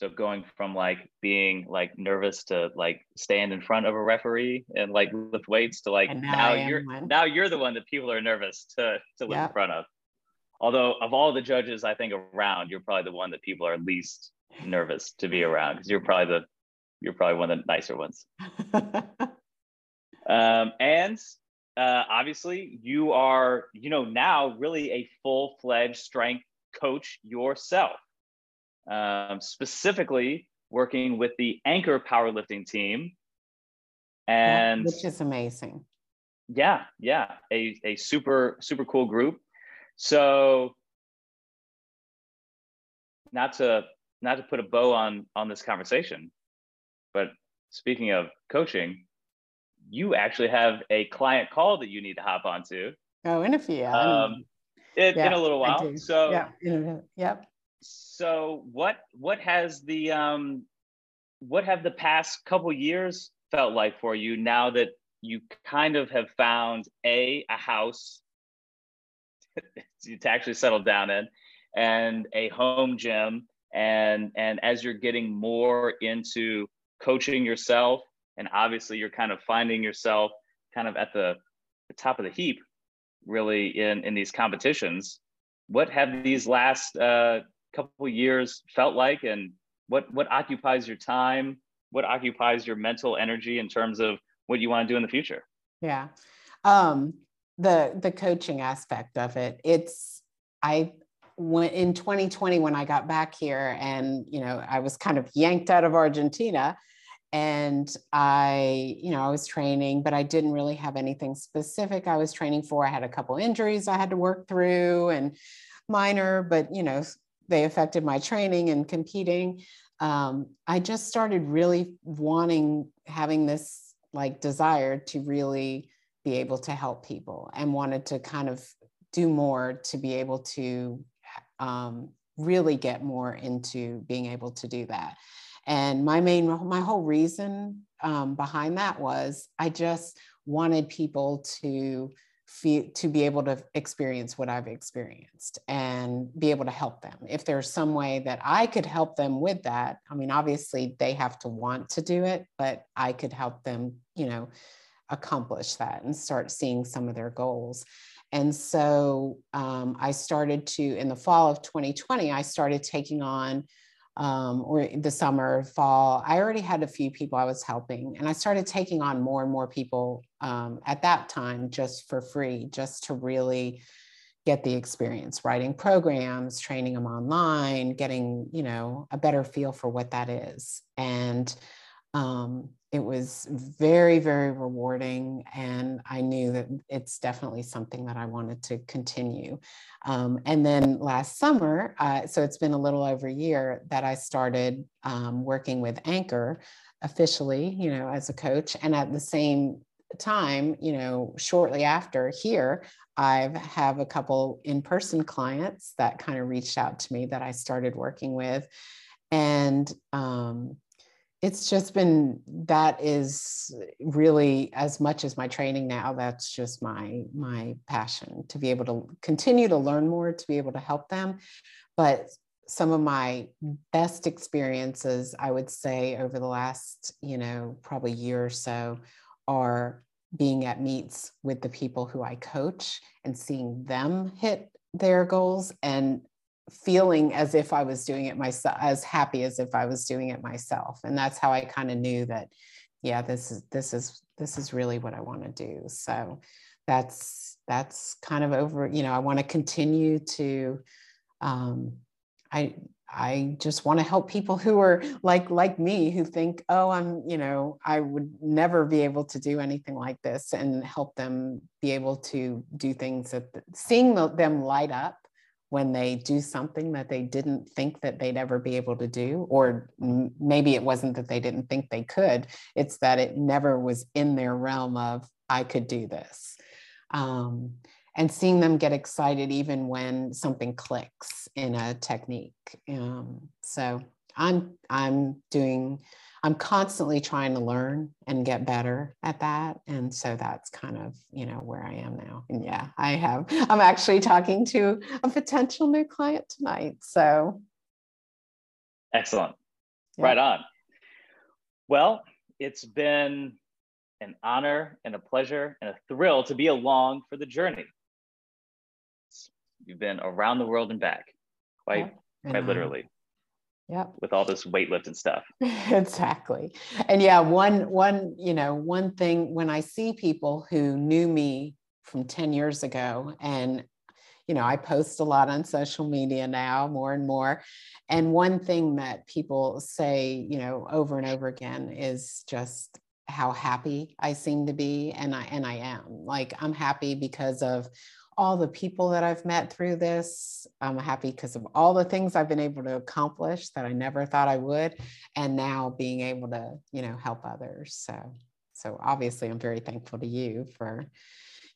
So going from like being like nervous to like stand in front of a referee and like lift weights to like now, now you're one. now you're the one that people are nervous to to lift in front of. Although of all the judges I think around, you're probably the one that people are least nervous to be around because you're probably the you're probably one of the nicer ones. um, and uh, obviously you are, you know, now really a full fledged strength coach yourself. Um, specifically working with the anchor powerlifting team. And which is amazing. Yeah, yeah. A, a super, super cool group. So not to not to put a bow on on this conversation, but speaking of coaching, you actually have a client call that you need to hop onto. Oh, in a few, yeah. Um, in, yeah, in a little while. So yeah, a, yep. So what what has the um what have the past couple years felt like for you now that you kind of have found a a house to actually settle down in and a home gym? And and as you're getting more into coaching yourself and obviously you're kind of finding yourself kind of at the, the top of the heap really in in these competitions what have these last uh, couple years felt like and what what occupies your time what occupies your mental energy in terms of what you want to do in the future? Yeah. Um the the coaching aspect of it it's i when in 2020 when i got back here and you know i was kind of yanked out of argentina and i you know i was training but i didn't really have anything specific i was training for. I had a couple injuries i had to work through and minor but you know they affected my training and competing. Um, i just started really wanting having this like desire to really be able to help people and wanted to kind of do more to be able to um, really get more into being able to do that. And my main, my whole reason um, behind that was I just wanted people to to be able to experience what I've experienced and be able to help them. If there's some way that I could help them with that, I mean, obviously they have to want to do it, but I could help them, you know, accomplish that and start seeing some of their goals. And so um, I started to, in the fall of 2020, I started taking on, um, or the summer, fall, I already had a few people I was helping, and I started taking on more and more people um, at that time just for free, just to really get the experience writing programs training them online getting you know a better feel for what that is. And um, it was very, very rewarding. And I knew that it's definitely something that I wanted to continue. Um, and then last summer, uh, so it's been a little over a year that I started um, working with Anchor officially, you know, as a coach. And at the same time, you know, shortly after here, I have a couple in person clients that kind of reached out to me that I started working with. And um, it's just been that is really as much as my training now that's just my my passion to be able to continue to learn more to be able to help them. But some of my best experiences i would say over the last you know probably year or so are being at meets with the people who i coach and seeing them hit their goals and feeling as if I was doing it myself, as happy as if I was doing it myself. And that's how I kind of knew that, yeah, this is this is this is really what I want to do. So that's that's kind of over, you know, I want to continue to um I I just want to help people who are like like me who think, oh, I'm, you know, I would never be able to do anything like this and help them be able to do things that seeing them light up when they do something that they didn't think that they'd ever be able to do or maybe it wasn't that they didn't think they could it's that it never was in their realm of i could do this. Um, and seeing them get excited even when something clicks in a technique um, so i'm i'm doing I'm constantly trying to learn and get better at that. And so that's kind of, you know, where I am now. And yeah, I have, I'm actually talking to a potential new client tonight. So excellent. Yeah. Right on. Well, it's been an honor and a pleasure and a thrill to be along for the journey. You've been around the world and back, quite, yeah. quite literally. Yep. With all this weightlift stuff. exactly. And yeah, one one, you know, one thing when I see people who knew me from 10 years ago and you know, I post a lot on social media now, more and more. And one thing that people say, you know, over and over again is just how happy I seem to be. And I and I am. Like I'm happy because of all the people that I've met through this. I'm happy because of all the things I've been able to accomplish that I never thought I would. And now being able to, you know, help others. So, so obviously I'm very thankful to you for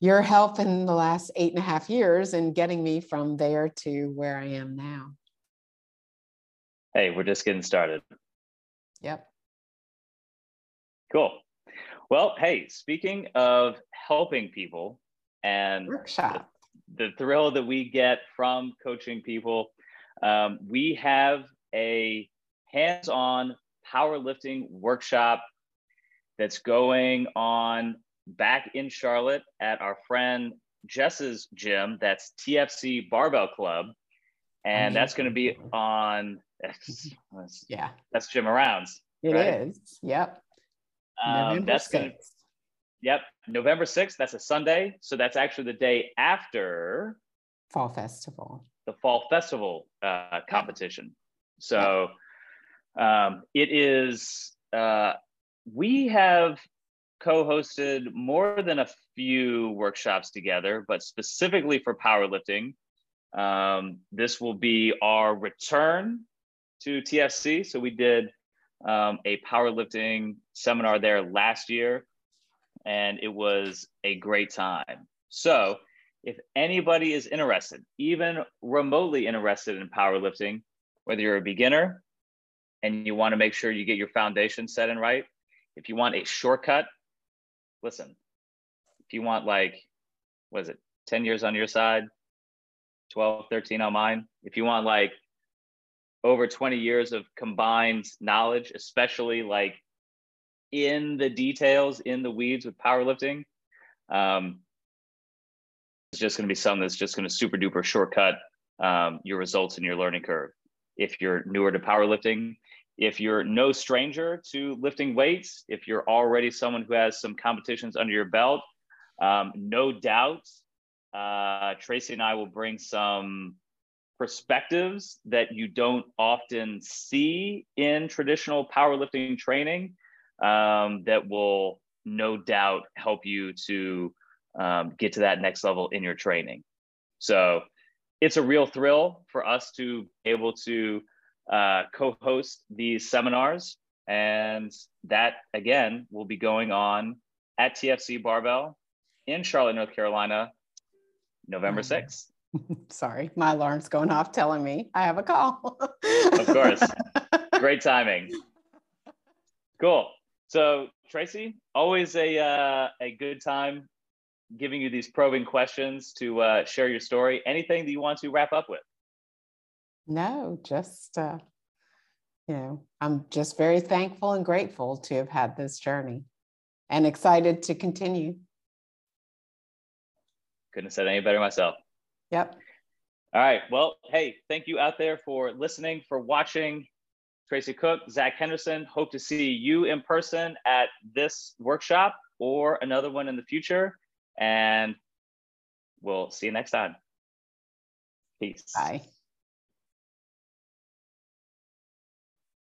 your help in the last eight and a half years and getting me from there to where I am now. Hey, we're just getting started. Yep. Cool. Well, hey, speaking of helping people and workshop the thrill that we get from coaching people. Um, we have a hands on powerlifting workshop that's going on back in Charlotte at our friend Jess's gym. That's TFC Barbell Club. And that's going to be on, yeah, that's Jim Arounds. It right? is. Yep. Um, that's going to Yep, November 6th, that's a Sunday. So that's actually the day after Fall Festival. The Fall Festival uh, competition. So um, it is, uh, we have co hosted more than a few workshops together, but specifically for powerlifting. Um, this will be our return to TFC. So we did um, a powerlifting seminar there last year and it was a great time. So, if anybody is interested, even remotely interested in powerlifting, whether you're a beginner, and you want to make sure you get your foundation set and right, if you want a shortcut, listen, if you want like, what is it, 10 years on your side, 12, 13 on mine, if you want like over 20 years of combined knowledge, especially like in the details, in the weeds with powerlifting, um, it's just going to be something that's just going to super duper shortcut um, your results and your learning curve. If you're newer to powerlifting, if you're no stranger to lifting weights, if you're already someone who has some competitions under your belt, um, no doubt uh, Tracy and I will bring some perspectives that you don't often see in traditional powerlifting training um, that will no doubt help you to um, get to that next level in your training. So it's a real thrill for us to be able to uh, co-host these seminars. And that again will be going on at TFC Barbell in Charlotte, North Carolina, November 6th. Sorry, my alarm's going off telling me I have a call. of course. Great timing. Cool. So, Tracy, always a uh, a good time giving you these probing questions to uh, share your story. Anything that you want to wrap up with? No, just uh, you know, I'm just very thankful and grateful to have had this journey, and excited to continue. Couldn't have said any better myself. Yep. All right. Well, hey, thank you out there for listening, for watching. Tracy Cook, Zach Henderson. Hope to see you in person at this workshop or another one in the future. And we'll see you next time. Peace. Bye.